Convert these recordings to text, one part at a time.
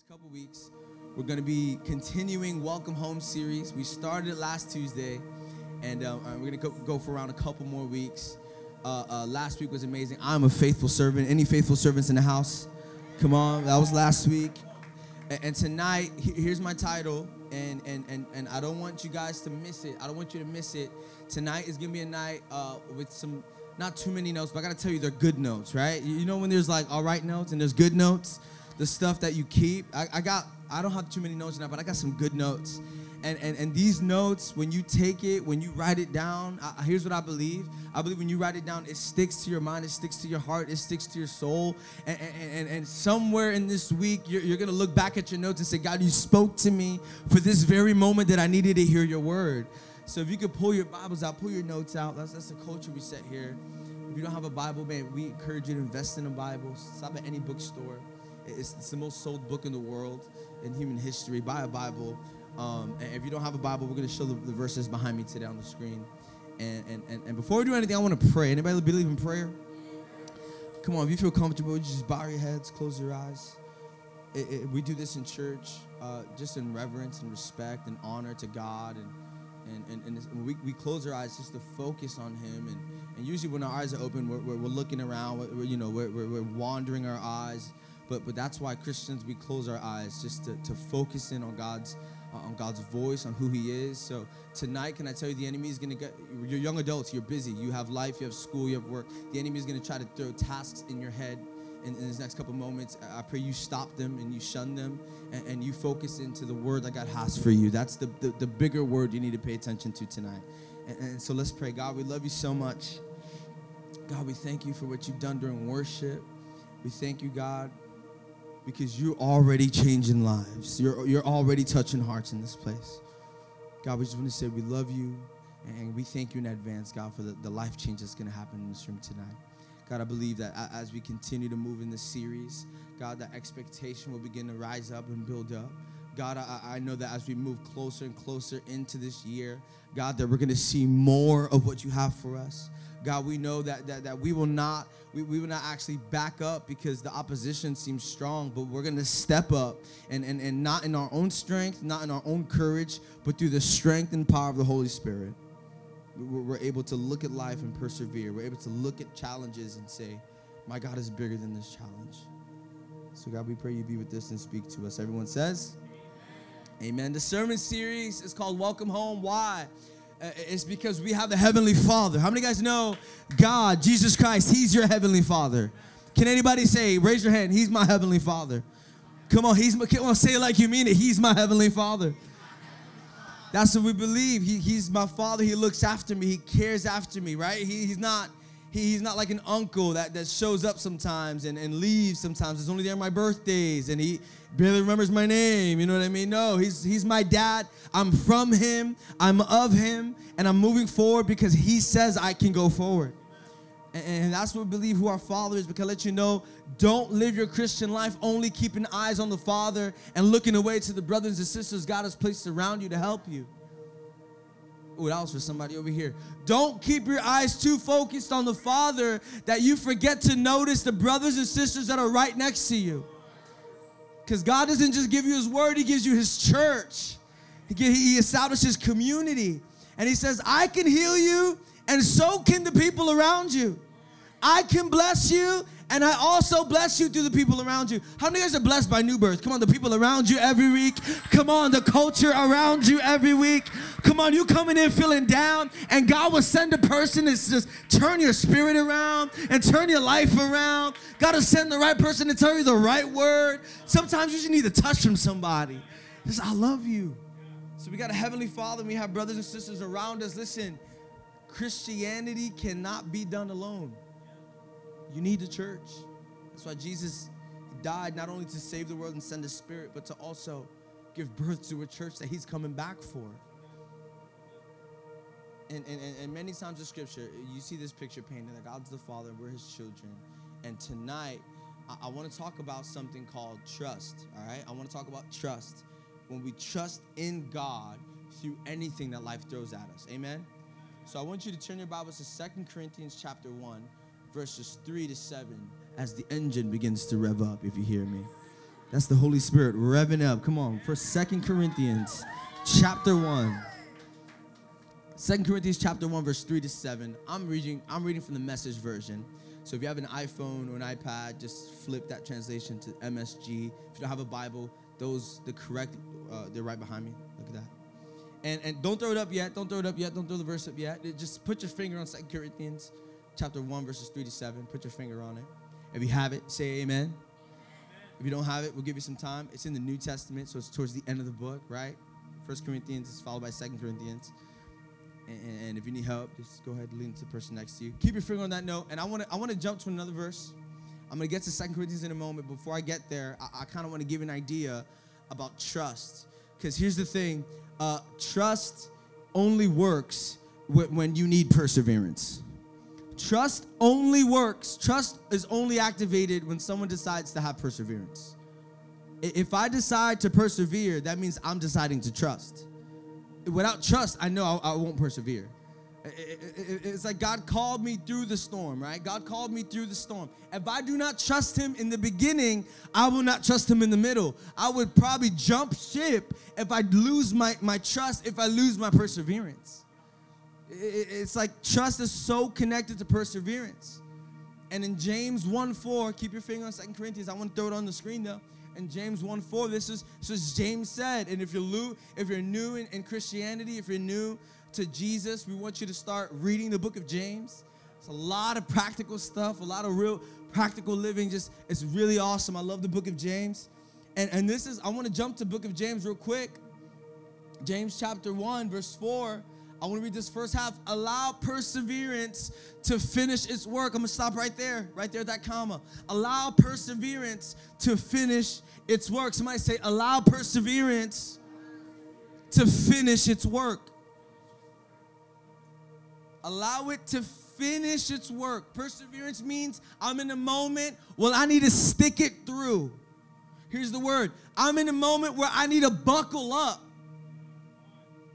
next couple weeks, we're going to be continuing Welcome Home series. We started it last Tuesday, and uh, we're going to go, for around a couple more weeks. Uh, uh, last week was amazing. I'm a faithful servant. Any faithful servants in the house? Come on, that was last week. And, and tonight, here's my title, and, and, and, and I don't want you guys to miss it. I don't want you to miss it. Tonight is going to be a night uh, with some not too many notes, but I gotta tell you, they're good notes, right? You know when there's like all right notes and there's good notes? The stuff that you keep. I, I got I don't have too many notes now, but I got some good notes. And, and, and these notes, when you take it, when you write it down, I, here's what I believe. I believe when you write it down, it sticks to your mind, it sticks to your heart, it sticks to your soul. And, and, and somewhere in this week, you're, you're going to look back at your notes and say, God, you spoke to me for this very moment that I needed to hear your word. So if you could pull your Bibles out, pull your notes out. That's, that's the culture we set here. If you don't have a Bible, man, we encourage you to invest in a Bible. Stop at any bookstore. It's, it's, the most sold book in the world in human history. Buy a Bible. Um, if you don't have a Bible, we're going to show the, the, verses behind me today on the screen. And, and, and, and before we do anything, I want to pray. Anybody believe in prayer? Come on, if you feel comfortable, you just bow your heads, close your eyes. It, it, we do this in church uh, just in reverence and respect and honor to God. And, and, and, and we, we close our eyes just to focus on Him. And, and usually, when our eyes are open, we're, we're, we're looking around, we're, you know, we're, we're wandering our eyes but but that's why Christians we close our eyes just to, to focus in on God's uh, on God's voice, on who He is. So tonight, can I tell you, the enemy is going to get. You're young adults. You're busy. You have life. You have school. You have work. The enemy is going to try to throw tasks in your head. In, in next couple moments, I pray you stop them and you shun them and, and, you focus into the word that God has for you. That's the, the, the bigger word you need to pay attention to tonight. And, and so let's pray. God, we love you so much. God, we thank you for what you've done during worship. We thank you, God, because you're already changing lives. You're, you're already touching hearts in this place. God, we just want to say we love you and we thank you in advance, God, for the, the life change that's going to happen in this room tonight. God, I believe that as we continue to move in this series, God, that expectation will begin to rise up and build up. God, I, I know that as we move closer and closer into this year, God, that we're going to see more of what you have for us. God, we know that, that, that we will not we, we will not actually back up because the opposition seems strong, but we're gonna step up and, and, and not in our own strength, not in our own courage, but through the strength and power of the Holy Spirit. We're, we're able to look at life and persevere. We're able to look at challenges and say, My God is bigger than this challenge. So, God, we pray you be with us and speak to us. Everyone says, Amen. Amen. The sermon series is called Welcome Home. Why? Uh, it's because we have a heavenly Father. How many guys know God, Jesus Christ, He's your heavenly Father? Can anybody say, raise your hand, He's my heavenly Father? Come on, He's my, come on, say it like you mean it. He's my heavenly Father. That's what we believe. He, he's my Father. He looks after me. He cares after me, right? He, he's not he, he's not like an uncle that, that shows up sometimes and, and leaves sometimes. It's only there on my birthdays and he barely remembers my name. You know what I mean? No, he's, he's my dad. I'm from him, I'm of him, and I'm moving forward because he says I can go forward. And, and that's what we believe who our Father is because I let you know don't live your Christian life only keeping eyes on the Father and looking away to the brothers and sisters God has placed around you to help you. Oh, that was for somebody over here. Don't keep your eyes too focused on the Father that you forget to notice the brothers and sisters that are right next to you. Because God doesn't just give you His word, He gives you His church. He establishes community. And He says, I can heal you, and so can the people around you. I can bless you, and I also bless you through the people around you. How many guys are blessed by new birth? Come on, the people around you every week. Come on, the culture around you every week. Come on, you coming in feeling down, and God will send a person to just turn your spirit around and turn your life around. God will send the right person to tell you the right word. Sometimes you just need a touch from somebody. Just, I love you. So we got a heavenly Father, and we have brothers and sisters around us. Listen, Christianity cannot be done alone. You need the church. That's why Jesus died not only to save the world and send the Spirit, but to also give birth to a church that He's coming back for. And, and, and many times in Scripture, you see this picture painted that God's the Father, we're His children. And tonight, I, I want to talk about something called trust. All right, I want to talk about trust. When we trust in God through anything that life throws at us. Amen. So I want you to turn your Bibles to Second Corinthians chapter 1 verses 3 to 7 as the engine begins to rev up, if you hear me. That's the Holy Spirit revving up. Come on, for Second Corinthians chapter 1. 2 Corinthians chapter 1, verse 3 to 7. I'm reading, I'm reading from the message version. So if you have an iPhone or an iPad, just flip that translation to MSG. If you don't have a Bible, those the correct uh, they're right behind me. Look at that. And and don't throw it up yet. Don't throw it up yet. Don't throw the verse up yet. Just put your finger on Second Corinthians chapter 1, verses 3 to 7. Put your finger on it. If you have it, say amen. amen. If you don't have it, we'll give you some time. It's in the New Testament, so it's towards the end of the book, right? First Corinthians is followed by Second Corinthians. And, and, if you need help, just go ahead and lean to the person next to you. Keep your finger on that note. And I want to I want to jump to another verse. I'm going to get to Second Corinthians in a moment. Before I get there, I, I kind of want to give an idea about trust. Because here's the thing uh, trust only works when you need perseverance. Trust only works, trust is only activated when someone decides to have perseverance. If I decide to persevere, that means I'm deciding to trust. Without trust, I know I, won't persevere. It's like God called me through the storm, right? God called me through the storm. If I do not trust Him in the beginning, I will not trust Him in the middle. I would probably jump ship if I lose my, my trust, if I lose my perseverance. It's like trust is so connected to perseverance. And in James 1 4, keep your finger on Second Corinthians. I want to throw it on the screen though. In James 1 4, this is, this is James said. And if you're new, if you're new in, in Christianity, if you're new to Jesus, we want you to start reading the book of James. It's a lot of practical stuff, a lot of real practical living. Just it's really awesome. I love the book of James. And, and this is, I want to jump to book of James real quick. James chapter 1, verse 4. I want to read this first half. Allow perseverance to finish its work. I'm going to stop right there, right there, that comma. Allow perseverance to finish its work. Somebody say, allow perseverance to finish its work. Allow it to finish its work. Perseverance means I'm in a moment, well, I need to stick it through. Here's the word I'm in a moment where I need to buckle up.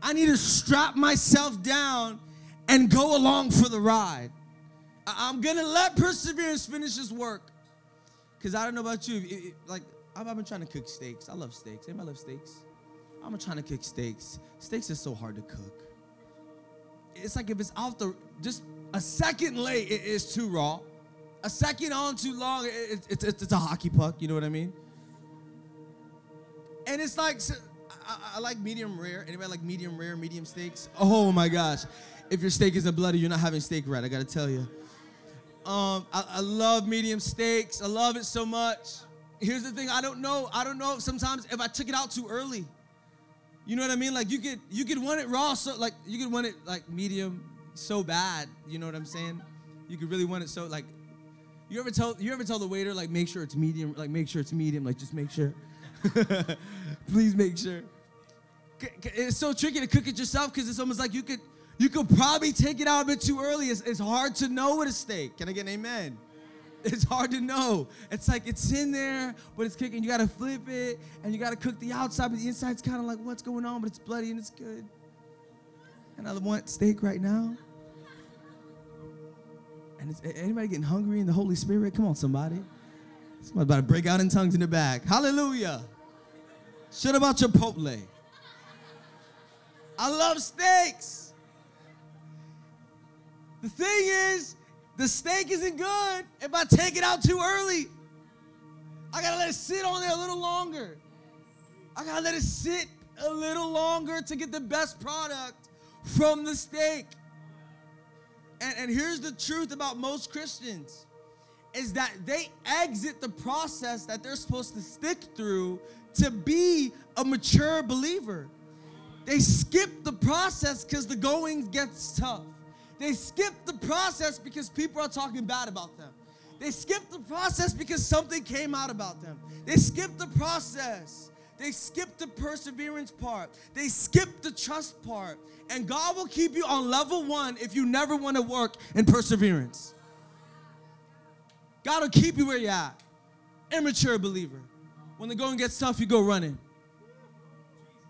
I need to strap myself down and go along for the ride. I'm gonna let perseverance finish his work. Cause I don't know about you, it, it, like I've, I've been trying to cook steaks. I love steaks. Anybody love steaks? I'm trying to cook steaks. Steaks is so hard to cook. It's like if it's off the just a second late, it is too raw. A second on too long, it, it, it's, it's a hockey puck. You know what I mean? And it's like I, I, like medium rare. Anybody like medium rare, medium steaks? Oh my gosh. If your steak isn't bloody, you're not having steak right. I gotta tell you. Um, I, I love medium steaks. I love it so much. Here's the thing. I don't know. I don't know. Sometimes if I took it out too early, you know what I mean? Like you could you could want it raw, so like you could want it like medium, so bad. You know what I'm saying? You could really want it so like. You ever tell you ever tell the waiter like make sure it's medium, like make sure it's medium, like just make sure. Please make sure it's so tricky to cook it yourself because it's almost like you could you could probably take it out a bit too early. It's, it's hard to know with a steak. Can I get an amen? It's hard to know. It's like it's in there, but it's cooking. You gotta flip it, and you gotta cook the outside, but the inside's kind of like what's going on, but it's bloody and it's good. And I want steak right now. And is anybody getting hungry in the Holy Spirit? Come on, somebody. Somebody about to break out in tongues in the back. Hallelujah. Shut about Chipotle. I love steaks. The thing is, the steak isn't good if I take it out too early. I gotta let it sit on there a little longer. I gotta let it sit a little longer to get the best product from the steak. And, and here's the truth about most Christians is that they exit the process that they're supposed to stick through to be a mature believer. They skip the process because the going gets tough. They skip the process because people are talking bad about them. They skip the process because something came out about them. They skip the process. They skip the perseverance part. They skip the trust part. And God will keep you on level one if you never want to work in perseverance. God will keep you where you're at. Immature believer. When the going gets tough, you go running.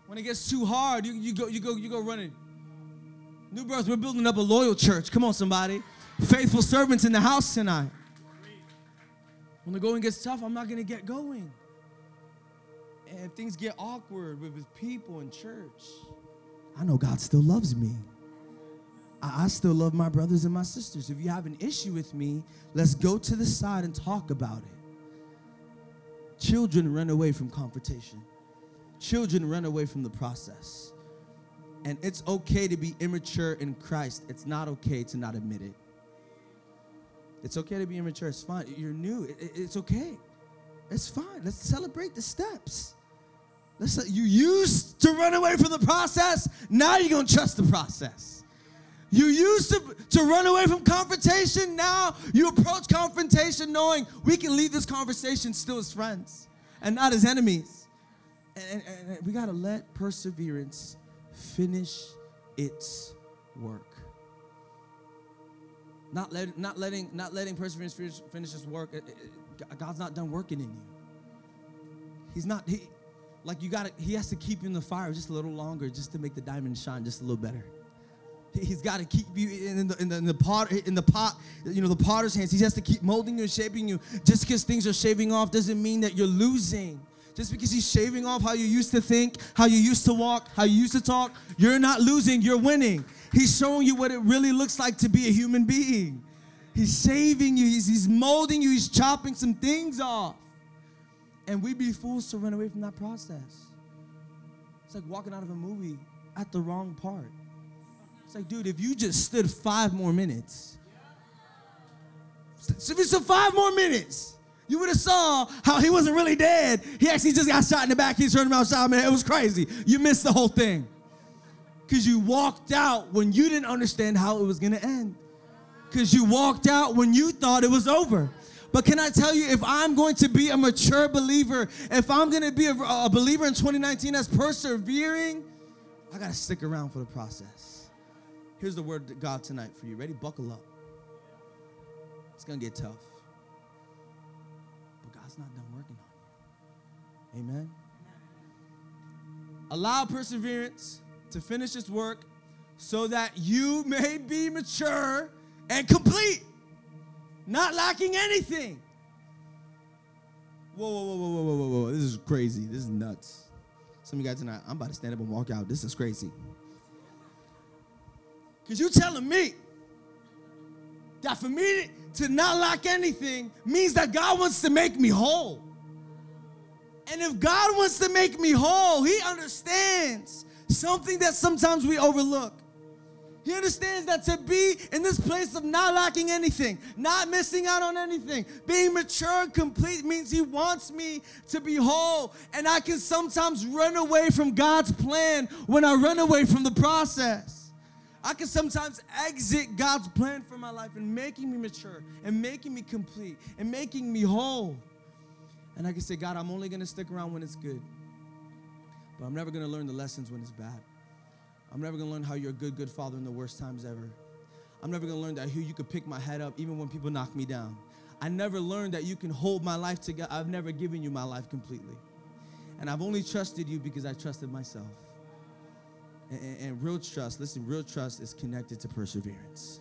When it gets too hard, you, you go you go you go running. New Birth, we're building up a loyal church. Come on, somebody. Faithful servants in the house tonight. When the going gets tough, I'm not gonna get going. And things get awkward with, with people in church, I know God still loves me. I still love my brothers and my sisters. If you have an issue with me, let's go to the side and talk about it. Children run away from confrontation. Children run away from the process. And it's okay to be immature in Christ. It's not okay to not admit it. It's okay to be immature. It's fine. You're new. It- it- it's okay. It's fine. Let's celebrate the steps. Let's, you used to run away from the process. Now you're going to trust the process. You used to, to run away from confrontation. Now you approach confrontation knowing we can leave this conversation still as friends and not as enemies. And, and- and we got to let perseverance finish its work. Not, let, not, letting, not letting perseverance finish, finish its work. it- it- God's not done working in you. He's not, he, like you gotta, he has to keep you in the fire just a little longer just to make the diamond shine just a little better. He- He's got to keep you in the, in the in the pot in the pot, you know, the potter's hands. He has to keep molding you and shaping you. Just because things are shaving off doesn't mean that you're losing. Just because he's shaving off how you used to think, how you used to walk, how you used to talk, you're not losing, you're winning. He's showing you what it really looks like to be a human being. He's saving you, he's, he's molding you, he's chopping some things off. And we'd be fools to run away from that process. It's like walking out of a movie at the wrong part. Like, dude, if you just stood five more minutes, so if you stood five more minutes, you would have saw how he wasn't really dead. He actually just got shot in the back. He's turned around, shot man. It was crazy. You missed the whole thing because you walked out when you didn't understand how it was gonna end. Because you walked out when you thought it was over. But can I tell you, if I'm going to be a mature believer, if I'm going to be a, a believer in 2019 that's persevering, I got to stick around for the process. Here's the word of God tonight for you. Ready? Buckle up. It's going to get tough. But God's not done working on you. Amen. Allow perseverance to finish its work so that you may be mature and complete, not lacking anything. Whoa, whoa, whoa, whoa, whoa, whoa, whoa. This is crazy. This is nuts. Some of you guys tonight, I'm about to stand up and walk out. This is crazy. Because you're telling me that for me to not lack anything means that God wants to make me whole. And if God wants to make me whole, He understands something that sometimes we overlook. He understands that to be in this place of not lacking anything, not missing out on anything, being mature and complete means He wants me to be whole. And I can sometimes run away from God's plan when I run away from the process. I can sometimes exit God's plan for my life and making me mature and making me complete and making me whole. And I can say, God, I'm only gonna stick around when it's good, but I'm never gonna learn the lessons when it's bad. I'm never gonna learn how you're a good, good father in the worst times ever. I'm never gonna learn that who you could pick my head up even when people knock me down. I never learned that you can hold my life together. I've never given you my life completely. And I've only trusted you because I trusted myself. And, and- real trust, listen, real trust is connected to perseverance.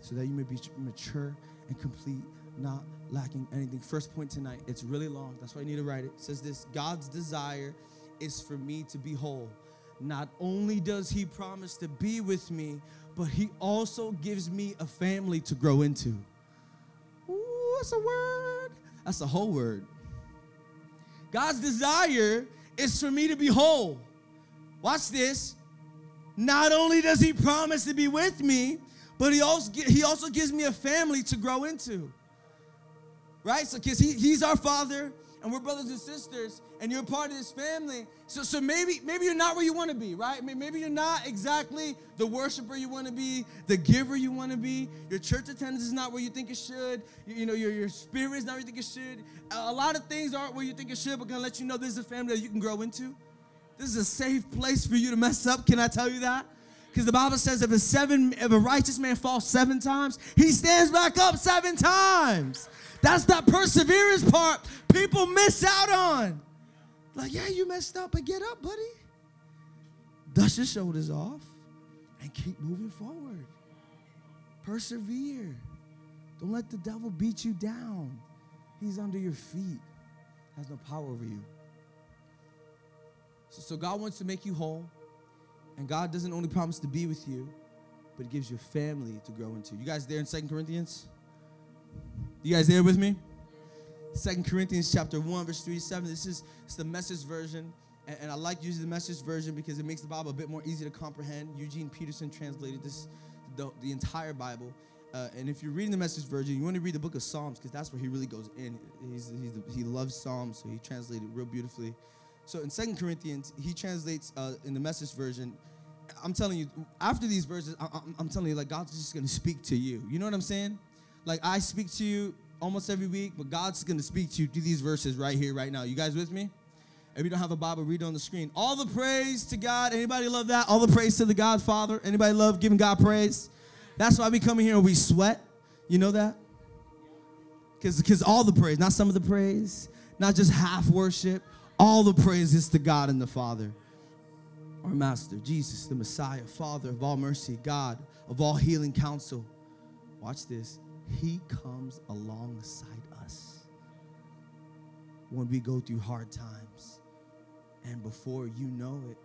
So that you may be mature and complete, not lacking anything. First point tonight, it's really long. That's why you need to write it. It says this God's desire is for me to be whole. Not only does He promise to be with me, but He also gives me a family to grow into. Ooh, that's a word. That's a whole word. God's desire is for me to be whole. Watch this. Not only does he promise to be with me, but he also he also gives me a family to grow into. Right? So cuz he, he's our father and we're brothers and sisters and you're part of this family. So so maybe maybe you're not where you want to be, right? Maybe you're not exactly the worshiper you want to be, the giver you want to be. Your church attendance is not where you think it should. You, you know, your your spirit is not where you think it should. A, lot of things aren't where you think it should, but going to let you know there's a family that you can grow into. This is a safe place for you to mess up. Can I tell you that? Because the Bible says if a seven, if a righteous man falls seven times, he stands back up seven times. That's that perseverance part people miss out on. Like, yeah, you messed up, but get up, buddy. Dust your shoulders off and keep moving forward. Persevere. Don't let the devil beat you down. He's under your feet. Has no power over you. So, so God wants to make you whole. And God doesn't only promise to be with you, but gives you a family to grow into. You guys there in Second Corinthians? You guys there with me? Second Corinthians chapter 1, verse 3 to 7. This is it's the message version. And, and I like using the message version because it makes the Bible a bit more easy to comprehend. Eugene Peterson translated this the, the entire Bible. Uh, and if you're reading the message version, you want to read the book of Psalms because that's where he really goes in. He's, he's the, he loves Psalms, so he translated it real beautifully. So in Second Corinthians, he translates uh, in the message version. I'm telling you, after these verses, I, I'm, I'm telling you, like God's just gonna speak to you. You know what I'm saying? Like I speak to you almost every week, but God's gonna speak to you through these verses right here, right now. You guys with me? If you don't have a Bible, read it on the screen. All the praise to God. Anybody love that? All the praise to the God Father. Anybody love giving God praise? That's why we come in here and we sweat. You know that? Because all the praise, not some of the praise, not just half worship, all the praise is to God and the Father. Our Master, Jesus, the Messiah, Father of all mercy, God of all healing counsel. Watch this. He comes alongside us when we go through hard times. And before you know it,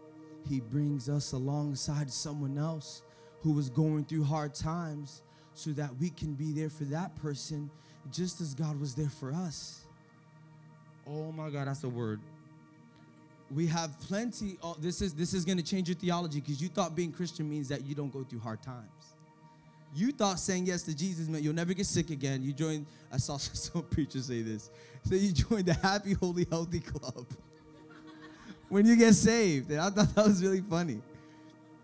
He brings us alongside someone else who was going through hard times so that we can be there for that person just as God was there for us. Oh my God, that's a word. We have plenty. Oh, this is this is going to change your theology because you thought being Christian means that you don't go through hard times. You thought saying yes to Jesus meant you'll never get sick again. You joined. I saw some preachers say this. So you joined the Happy, Holy, Healthy Club when you get saved. And I thought that was really funny.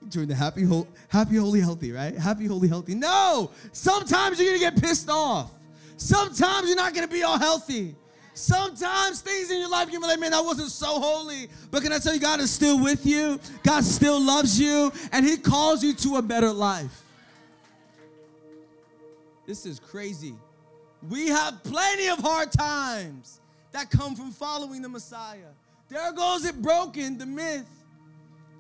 Join the Happy, Ho- Happy, Holy, Healthy, right? Happy, Holy, Healthy. No. Sometimes you're gonna get pissed off. Sometimes you're not gonna be all healthy. Sometimes things in your life you're like, man, I wasn't so holy. But can I tell you, God is still with you. God still loves you, and He calls you to a better life. This is crazy. We have plenty of hard times that come from following the Messiah. There goes it broken, the myth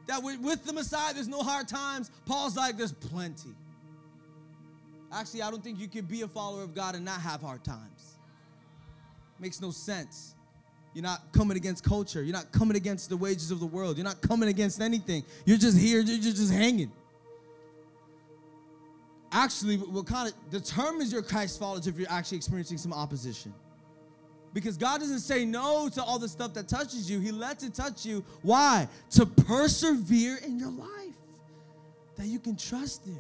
that with, with the Messiah there's no hard times. Paul's like, there's plenty. Actually, I don't think you can be a follower of God and not have hard times. Makes no sense. You're not coming against culture. You're not coming against the wages of the world. You're not coming against anything. You're just here, you're just hanging. Actually, what kind of determines your Christ followers if you're actually experiencing some opposition. Because God doesn't say no to all the stuff that touches you, He lets it touch you. Why? To persevere in your life, that you can trust Him.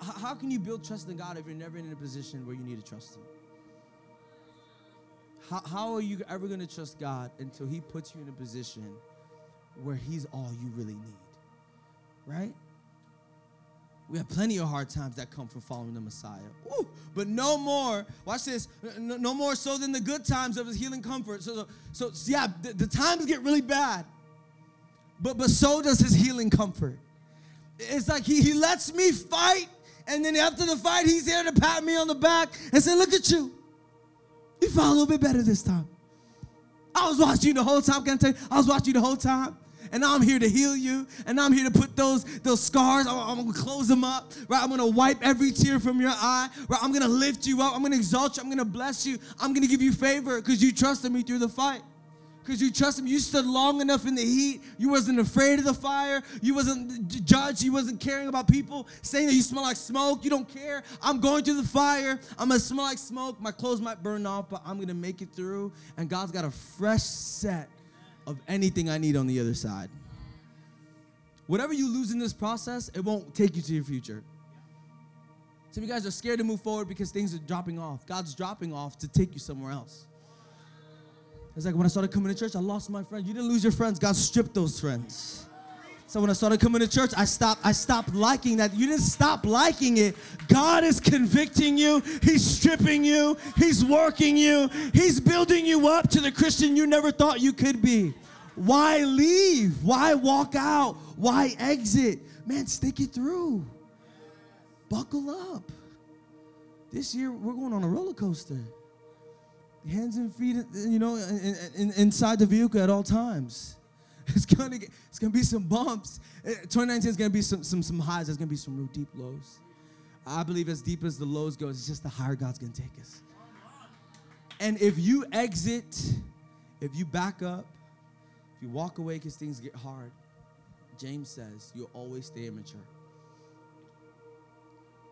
How can you build trust in God if you're never in a position where you need to trust Him? How, how are you ever going to trust God until He puts you in a position where He's all you really need? Right? We have plenty of hard times that come from following the Messiah. Ooh, but no more, watch this, no, no, more so than the good times of his healing comfort. So, so, so yeah, the, the times get really bad, but, but so does his healing comfort. It's like he, he lets me fight, and then after the fight, he's there to pat me on the back and say, Look at you. You fought a little bit better this time. I was watching you the whole time. Can I tell you? I was watching you the whole time and I'm here to heal you, and I'm here to put those those scars. I'm, I'm, gonna close them up, right? I'm gonna wipe every tear from your eye, right? I'm gonna lift you up. I'm gonna exalt you. I'm gonna bless you. I'm gonna give you favor because you trusted me through the fight. Because you trusted me, you stood long enough in the heat. You wasn't afraid of the fire. You wasn't judged. You wasn't caring about people saying that you smell like smoke. You don't care. I'm going through the fire. I'm gonna smell like smoke. My clothes might burn off, but I'm gonna make it through. And God's got a fresh set of anything I need on the other side. Whatever you lose in this process, it won't take you to your future. Some of you guys are scared to move forward because things are dropping off. God's dropping off to take you somewhere else. It's like when I started coming to church, I lost my friends. You didn't lose your friends, God stripped those friends. So when I started coming to church, I stopped I stopped liking that. You didn't stop liking it. God is convicting you. He's stripping you. He's working you. He's building you up to the Christian you never thought you could be. Why leave? Why walk out? Why exit? Man, stick it through. Buckle up. This year we're going on a roller coaster. Hands and feet, you know, in, in, inside the vehicle at all times. It's gonna get, it's gonna be some bumps. Eh, 2019 is gonna be some some some highs. There's gonna be some real deep lows. I believe as deep as the lows go, it's just the higher God's gonna take us. And if you exit, if you back up, if you walk away because things get hard, James says you'll always stay immature.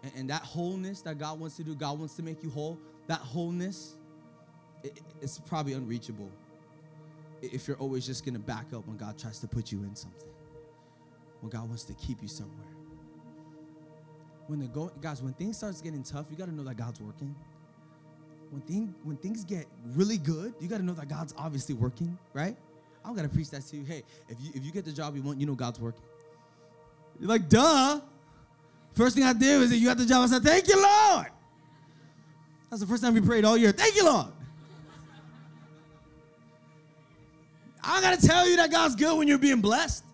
And, and, that wholeness that God wants to do, God wants to make you whole, that wholeness, it's probably unreachable if you're always just gonna back up when God tries to put you in something, when God wants to keep you somewhere. When the go, guys, when things starts getting tough, you gotta know that God's working. When thing, when things get really good, you gotta know that God's obviously working, right? I'm gonna preach that to you. Hey, if you if you get the job you want, you know God's working. You're like, duh. First thing I did was that you got the job. I said, thank you, Lord. That's the first time we prayed all year. Thank you, Lord. I gotta tell you that God's good when you're being blessed.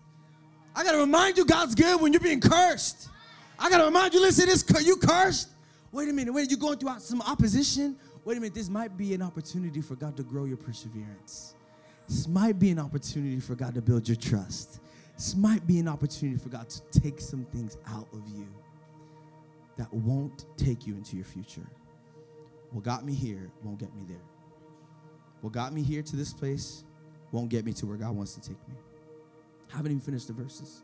I gotta remind you God's good when you're being cursed. I gotta remind you, listen, this you cursed. Wait a minute, wait, you're going through some opposition. Wait a minute, this might be an opportunity for God to grow your perseverance. This might be an opportunity for God to build your trust. This might be an opportunity for God to take some things out of you that won't take you into your future. What got me here won't get me there. What got me here to this place won't get me to where God wants to take me. I haven't even finished the verses.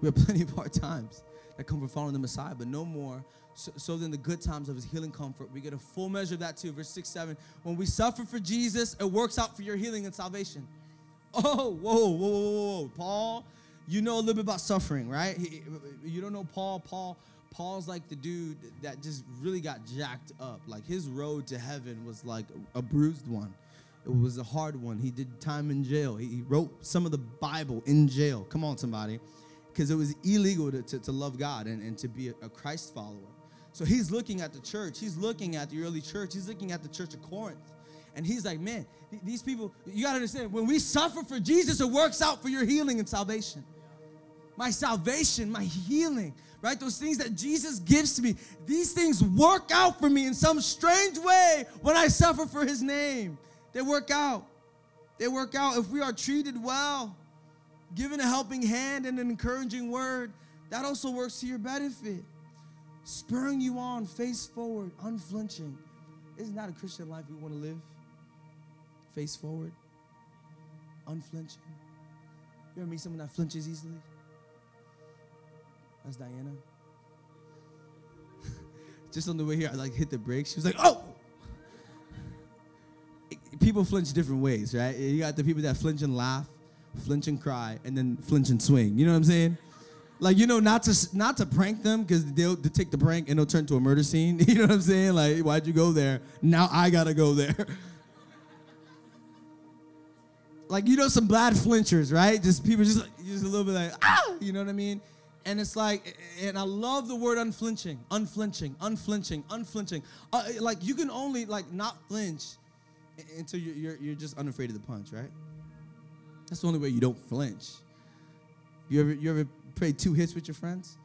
We have plenty of hard times that come from following the Messiah, but no more. So, so then the good times of his healing comfort, we get a full measure of that too. Verse 6, 7. When we suffer for Jesus, it works out for your healing and salvation. Oh, whoa, whoa, whoa, whoa. Paul, you know a little bit about suffering, right? He, you don't know Paul. Paul, Paul's like the dude that just really got jacked up. Like his road to heaven was like a, a bruised one. It was a hard one. He did time in jail. He wrote some of the Bible in jail. Come on, somebody. Because it was illegal to, to, to, love God and, and to be a, a Christ follower. So he's looking at the church. He's looking at the early church. He's looking at the church of Corinth. And he's like, man, these people, you got to understand, when we suffer for Jesus, it works out for your healing and salvation. My salvation, my healing, right? Those things that Jesus gives to me, these things work out for me in some strange way when I suffer for his name. They work out. They work out if we are treated well, given a helping hand and an encouraging word. That also works to your benefit. Spurring you on, face forward, unflinching. Isn't that a Christian life we want to live? Face forward, unflinching. You ever meet someone that flinches easily? That's Diana. Just on the way here, I like hit the brakes. She was like, "Oh!" People flinch different ways, right? You got the people that flinch and laugh, flinch and cry, and then flinch and swing. You know what I'm saying? Like you know, not to not to prank them because they'll, they'll take the prank and it'll turn to a murder scene. You know what I'm saying? Like, why'd you go there? Now I gotta go there. like you know, some bad flinchers, right? Just people just just a little bit like ah, you know what I mean? And it's like, and I love the word unflinching, unflinching, unflinching, unflinching. Uh, like you can only like not flinch until you're, you're, you're just unafraid of the punch, right? That's the only way you don't flinch. You ever you ever played two hits with your friends?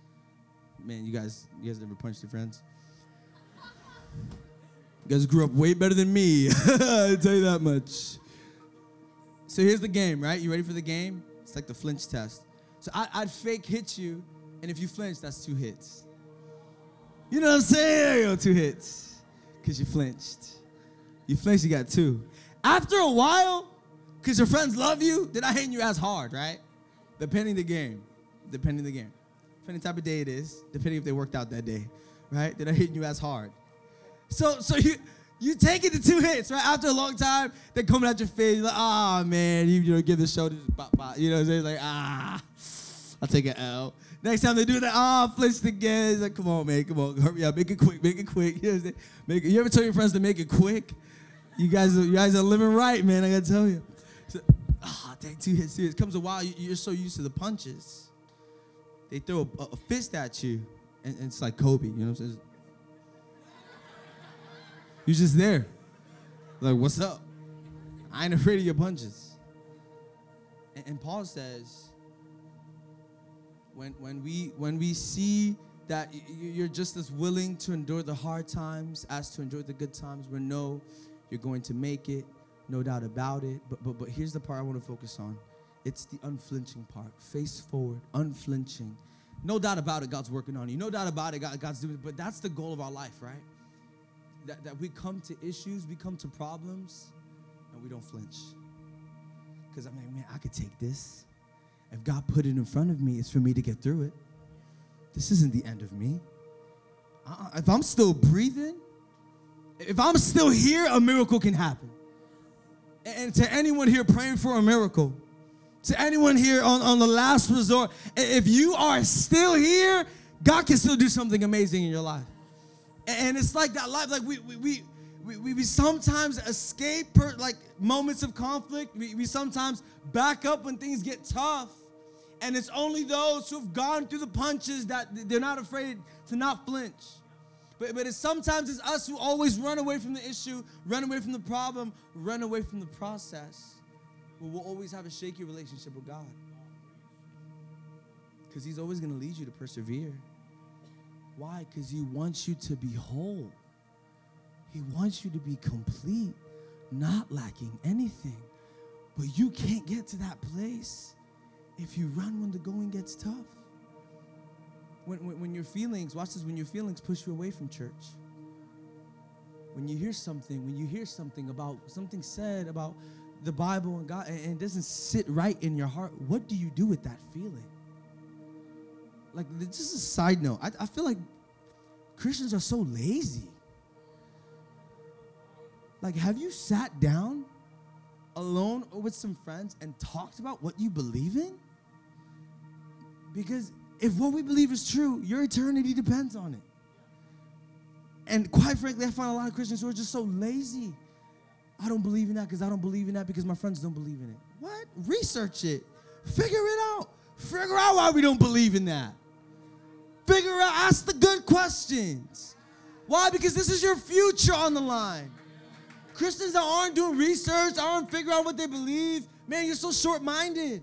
Man, you guys you guys never punched your friends? You guys grew up way better than me. I tell you that much. So here's the game, right? You ready for the game? It's like the flinch test. So I, would fake hit you, and if you flinch, that's two hits. You know what I'm saying? Two hits, because you flinched. You flinch, you got two. After a while, because your friends love you, they're not hitting you as hard, right? Depending the game. Depending the game. Depending the type of day it is, depending if they worked out that day, right? They're not hitting you as hard. So so you you take it to two hits, right? After a long time, they're coming at your face. You're like, ah, oh, man, you, you know, give the shoulder, bop, bop, you know what I'm saying? Like, ah, I'll take an L. Next time they do that, ah, oh, flinched again. Like, come on, man, come on, hurry up, make it quick, make it quick. You, know what I'm saying? make it, you ever tell your friends to make it quick? You guys, you guys are living right, man. I gotta tell you. So, ah, dang, two hits, two hits. Comes a while, you, are so used to the punches. They throw a, a fist at you, and, and, it's like Kobe. You know what I'm saying? You're just there. Like, what's up? I ain't afraid of your punches. And, and Paul says, when when we when we see that you're just as willing to endure the hard times as to enjoy the good times, we know you're going to make it, no doubt about it. But but but here's the part I want to focus on. It's the unflinching part. Face forward, unflinching. No doubt about it, God's working on you. No doubt about it, God, God's doing it. But that's the goal of our life, right? That, that we come to issues, we come to problems, and we don't flinch. Because I'm like, man, I could take this. If God put it in front of me, it's for me to get through it. This isn't the end of me. Uh, if I'm still breathing, if I'm still here, a miracle can happen. And to anyone here praying for a miracle, to anyone here on, on the last resort, if you are still here, God can still do something amazing in your life. And it's like that life, like we we we we, we sometimes escape per, like moments of conflict. We, we sometimes back up when things get tough. And it's only those who've gone through the punches that they're not afraid to not flinch. But, but it's sometimes it's us who always run away from the issue, run away from the problem, run away from the process. But we'll always have a shaky relationship with God. Because He's always going to lead you to persevere. Why? Because He wants you to be whole. He wants you to be complete, not lacking anything. But you can't get to that place if you run when the going gets tough. When, when, when your feelings, watch this, when your feelings push you away from church. When you hear something, when you hear something about something said about the Bible and God, and it doesn't sit right in your heart, what do you do with that feeling? Like, this is a side note, I, I feel like Christians are so lazy. Like, have you sat down alone or with some friends and talked about what you believe in? Because if what we believe is true, your eternity depends on it. And quite frankly, I find a lot of Christians who are just so lazy. I don't believe in that because I don't believe in that because my friends don't believe in it. What? Research it. Figure it out. Figure out why we don't believe in that. Figure out, ask the good questions. Why? Because this is your future on the line. Christians that aren't doing research, aren't figuring out what they believe, man, you're so short minded.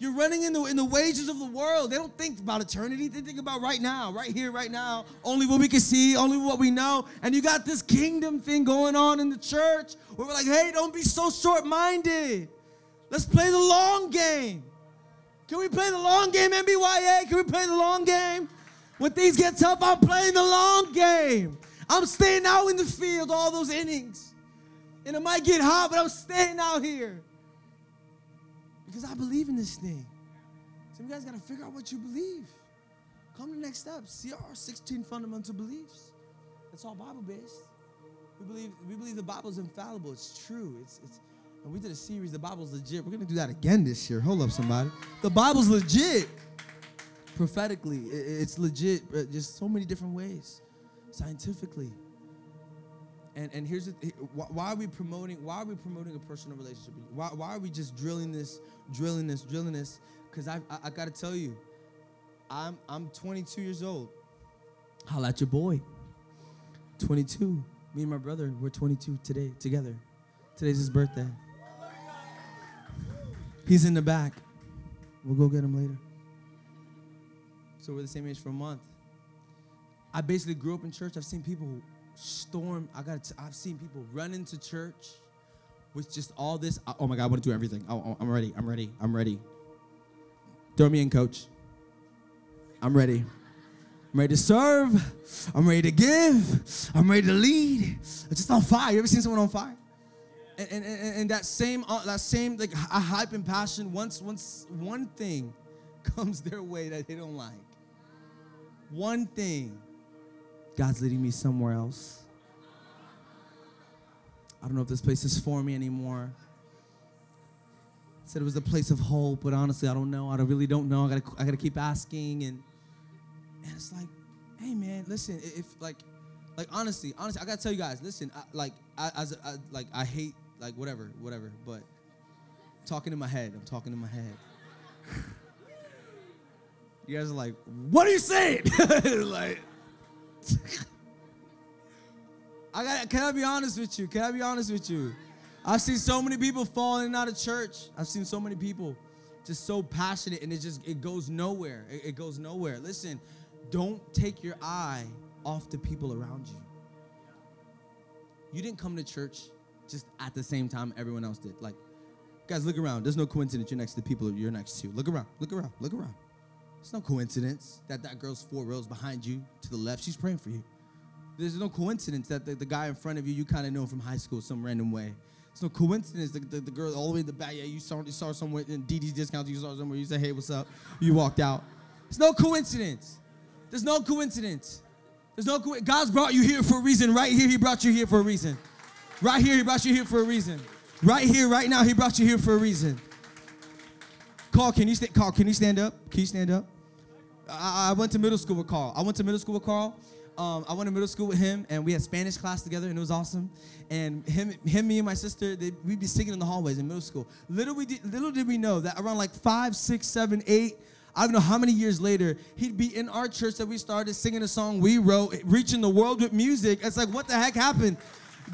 You're running in the, in the wages of the world. They don't think about eternity. They think about right now, right here, right now. Only what we can see, only what we know. And you got this kingdom thing going on in the church where we're like, hey, don't be so short minded. Let's play the long game. Can we play the long game, NBYA? Can we play the long game? When things get tough, I'm playing the long game. I'm staying out in the field all those innings. And it might get hot, but I'm staying out here. Because I believe in this thing. So you guys got to figure out what you believe. Come to the next step. See our 16 fundamental beliefs. It's all Bible based. We believe we believe the Bible is infallible. It's true. It's it's and we did a series, the Bible's legit. We're gonna do that again this year. Hold up, somebody. The Bible's legit. Prophetically, it's legit, but just so many different ways. Scientifically. And, and here's the th- why are we promoting why are we promoting a personal relationship? Why, why are we just drilling this drilling this drilling this? Because I, I, I gotta tell you I'm I'm 22 years old. Holla at your boy. 22 me and my brother we're 22 today together. Today's his birthday. He's in the back. We'll go get him later. So we're the same age for a month. I basically grew up in church. I've seen people storm. I got. I've seen people run into church with just all this. Oh my God, I want to do everything. Oh, I'm ready. I'm ready. I'm ready. Throw me in, coach. I'm ready. I'm ready to serve. I'm ready to give. I'm ready to lead. I'm just on fire. You ever seen someone on fire? And, and, and, and that same uh, that same like hype and passion. Once once one thing comes their way that they don't like, one thing God's leading me somewhere else. I don't know if this place is for me anymore. Said it was a place of hope, but honestly, I don't know. I really don't know. I gotta, I gotta keep asking, and and it's like, hey man, listen. If like, like honestly, honestly, I gotta tell you guys, listen. I, like, I, as I, like, I hate like whatever, whatever. But I'm talking in my head. I'm talking in my head. you guys are like, what are you saying? like. I got. Can I be honest with you? Can I be honest with you? I've seen so many people fall in and out of church. I've seen so many people just so passionate, and it just it goes nowhere. It, it goes nowhere. Listen, don't take your eye off the people around you. You didn't come to church just at the same time everyone else did. Like, guys, look around. There's no coincidence you're next to the people you're next to. Look around. Look around. Look around. It's no coincidence that that girl's four rows behind you to the left. She's praying for you. There's no coincidence that the, the guy in front of you, you kind of know from high school some random way. It's no coincidence. The, the, the, girl all the way in the back, yeah, you saw, you saw somewhere in DD's discounts, you saw somewhere, you said, hey, what's up? You walked out. It's no coincidence. There's no coincidence. There's no co- God's brought you here for a reason. Right here, He brought you here for a reason. Right here, He brought you here for a reason. Right here, right now, He brought you here for a reason. Carl, can you stand? Carl, can you stand up? Can you stand up? I, I went to middle school with Carl. I went to middle school with Carl. Um, I went to middle school with him, and we had Spanish class together, and it was awesome. And him, him, me, and my sister, they, we'd be singing in the hallways in middle school. Little we did, little did we know that around like five, six, seven, eight, I don't know how many years later, he'd be in our church that we started singing a song we wrote, reaching the world with music. It's like, what the heck happened?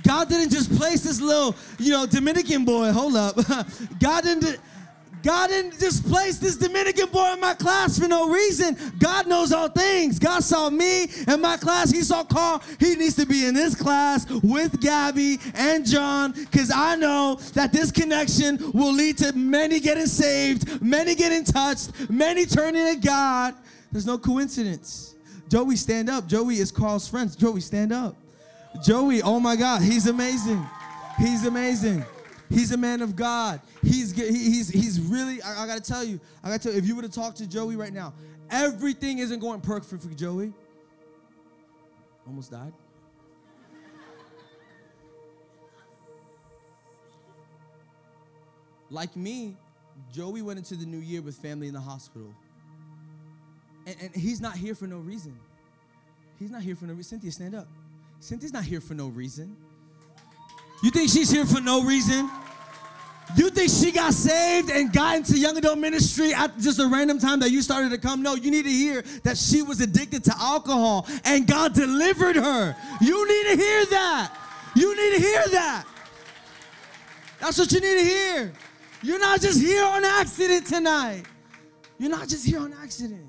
God didn't just place this little, you know, Dominican boy. Hold up, God didn't. God didn't just place this Dominican boy in my class for no reason. God knows all things. God saw me in my class. He saw Carl. He needs to be in this class with Gabby and John because I know that this connection will lead to many getting saved, many getting touched, many turning to God. There's no coincidence. Joey, stand up. Joey is Carl's friend. Joey, stand up. Joey, oh my God, he's amazing. He's amazing. He's a man of God. He's he's he's really. I, I gotta tell you. I gotta tell you. If you were to talk to Joey right now, everything isn't going perfect for Joey. Almost died. Like me, Joey went into the new year with family in the hospital. And, and he's not here for no reason. He's not here for no reason. Cynthia, stand up. Cynthia's not here for no reason. You think she's here for no reason? You think she got saved and got into young adult ministry at just a random time that you started to come? No, you need to hear that she was addicted to alcohol and God delivered her. You need to hear that. You need to hear that. That's what you need to hear. You're not just here on accident tonight. You're not just here on accident.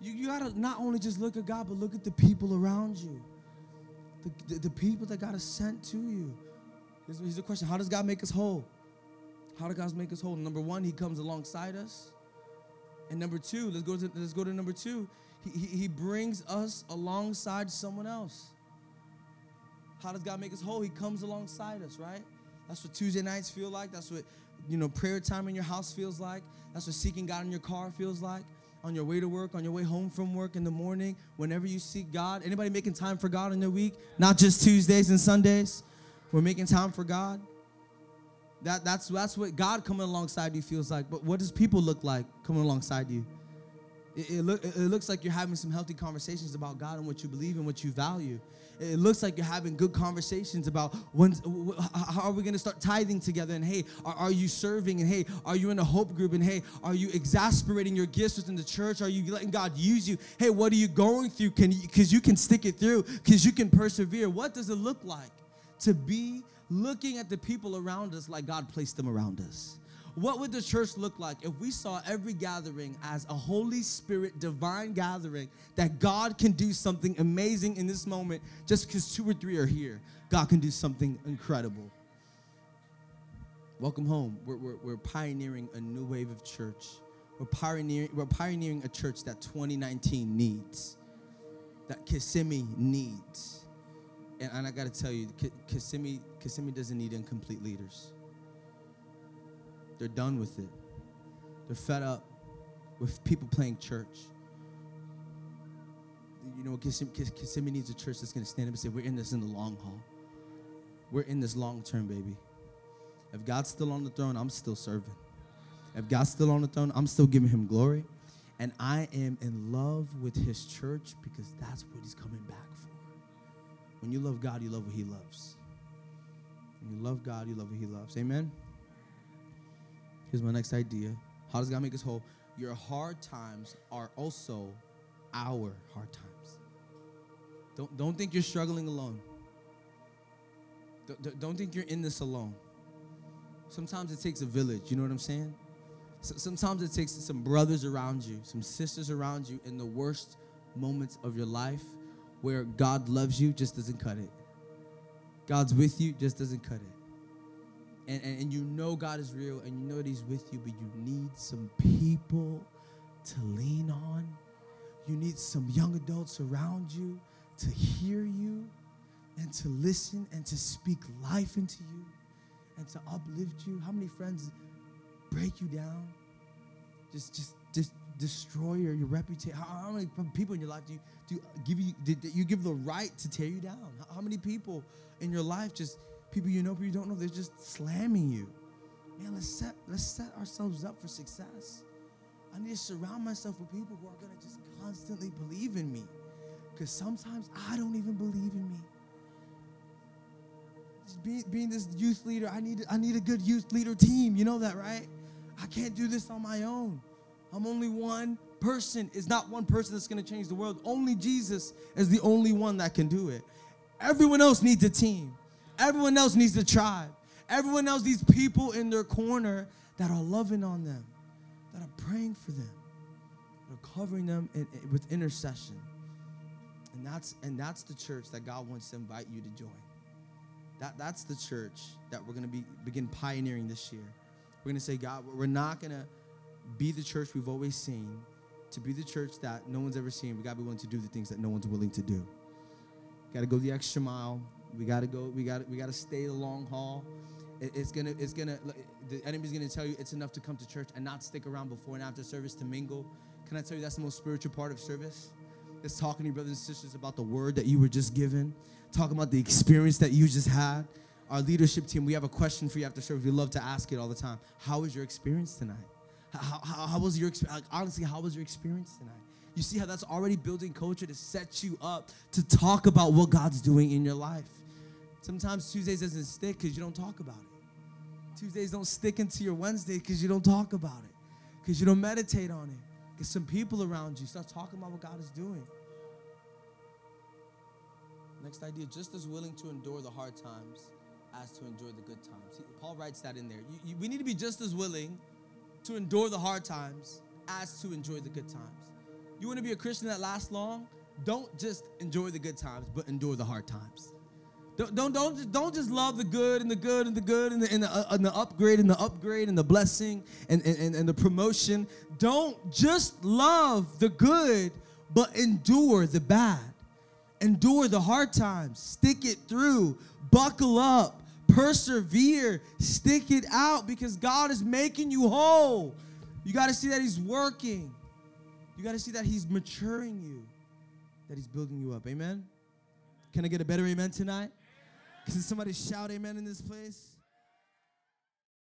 You, you gotta not only just look at God, but look at the people around you the, the, the people that God has sent to you. Here's, the question How does God make us whole? How does God make us whole? Number one, He comes alongside us. And number two, let's go to, let's go to number two. He, he, he brings us alongside someone else. How does God make us whole? He comes alongside us, right? That's what Tuesday nights feel like. That's what, you know, prayer time in your house feels like. That's what seeking God in your car feels like on your way to work, on your way home from work in the morning, whenever you seek God. Anybody making time for God in the week? Not just Tuesdays and Sundays. We're making time for God. That, that's, that's what God coming alongside you feels like. But what does people look like coming alongside you? It, it, look, it looks like you're having some healthy conversations about God and what you believe and what you value. It looks like you're having good conversations about when, how are we going to start tithing together? And hey, are, are, you serving? And hey, are you in a hope group? And hey, are you exasperating your gifts within the church? Are you letting God use you? Hey, what are you going through? Can because you can stick it through? Because you can persevere. What does it look like to be looking at the people around us like God placed them around us? What would the church look like if we saw every gathering as a Holy Spirit divine gathering that God can do something amazing in this moment just because two or three are here? God can do something incredible. Welcome home. We're, we're, we're pioneering a new wave of church. We're pioneering, we're pioneering a church that 2019 needs, that Kissimmee needs. And, and I got to tell you, Kissimmee, Kissimmee doesn't need incomplete leaders. They're done with it. They're fed up with people playing church. You know, Kissimmee needs a church that's going to stand up and say, We're in this in the long haul. We're in this long term, baby. If God's still on the throne, I'm still serving. If God's still on the throne, I'm still giving him glory. And I am in love with his church because that's what he's coming back. When you love God, you love what he loves. When you love God, you love what he loves. Amen. Here's my next idea. How does God make us whole? Your hard times are also our hard times. Don't, don't think you're struggling alone. Don't, don't think you're in this alone. Sometimes it takes a village, you know what I'm saying? So, sometimes it takes some brothers around you, some sisters around you in the worst moments of your life where God loves you, just doesn't cut it. God's with you, just doesn't cut it and, and, and you know God is real and you know that He's with you, but you need some people to lean on. You need some young adults around you to hear you and to listen and to speak life into you. and to uplift you? How many friends break you down? Just, just, just destroy your, your reputation. How, how many people in your life do you, do you give you, did, you give the right to tear you down? How, how many people in your life, just people you know, people you don't know, they're just slamming you? Man, let's set, let's set ourselves up for success. I need to surround myself with people who are going to just constantly believe in me. Because sometimes I don't even believe in me. Just being, being this youth leader, I need, I need a good youth leader team. You know that, right? I can't do this on my own. I'm only one person. It's not one person that's going to change the world. Only Jesus is the only one that can do it. Everyone else needs a team. Everyone else needs a tribe. Everyone else needs people in their corner that are loving on them, that are praying for them, that are covering them in, in, with intercession. And that's and that's the church that God wants to invite you to join. That that's the church that we're going to be begin pioneering this year. We're going to say, God, we're not going to be the church we've always seen. To be the church that no one's ever seen, we got to be willing to do the things that no one's willing to do. Got to go the extra mile. We got to go. We gotta, We got to stay the long haul. It, it's gonna. It's gonna. The enemy's gonna tell you it's enough to come to church and not stick around before and after service to mingle. Can I tell you that's the most spiritual part of service? It's talking to your brothers and sisters about the word that you were just given, talking about the experience that you just had. Our leadership team, we have a question for you after service. We love to ask it all the time. How was your experience tonight? How, how, how was your experience? Like, honestly, how was your experience tonight? You see how that's already building culture to set you up to talk about what God's doing in your life. Sometimes Tuesdays doesn't stick because you don't talk about it. Tuesdays don't stick into your Wednesday because you don't talk about it, because you don't meditate on it. Get some people around you. Start talking about what God is doing. Next idea just as willing to endure the hard times as to enjoy the good times. Paul writes that in there. You, you, we need to be just as willing to endure the hard times as to enjoy the good times. You want to be a Christian that lasts long? Don't just enjoy the good times, but endure the hard times. Don't, don't, don't, don't just love the good and the good and the good and the, and the, uh, and the upgrade and the upgrade and the blessing and, and, and the promotion. Don't just love the good, but endure the bad. Endure the hard times. Stick it through. Buckle up. Persevere. Stick it out because God is making you whole. You got to see that He's working. You got to see that He's maturing you, that He's building you up. Amen? Can I get a better amen tonight? Can somebody shout amen in this place?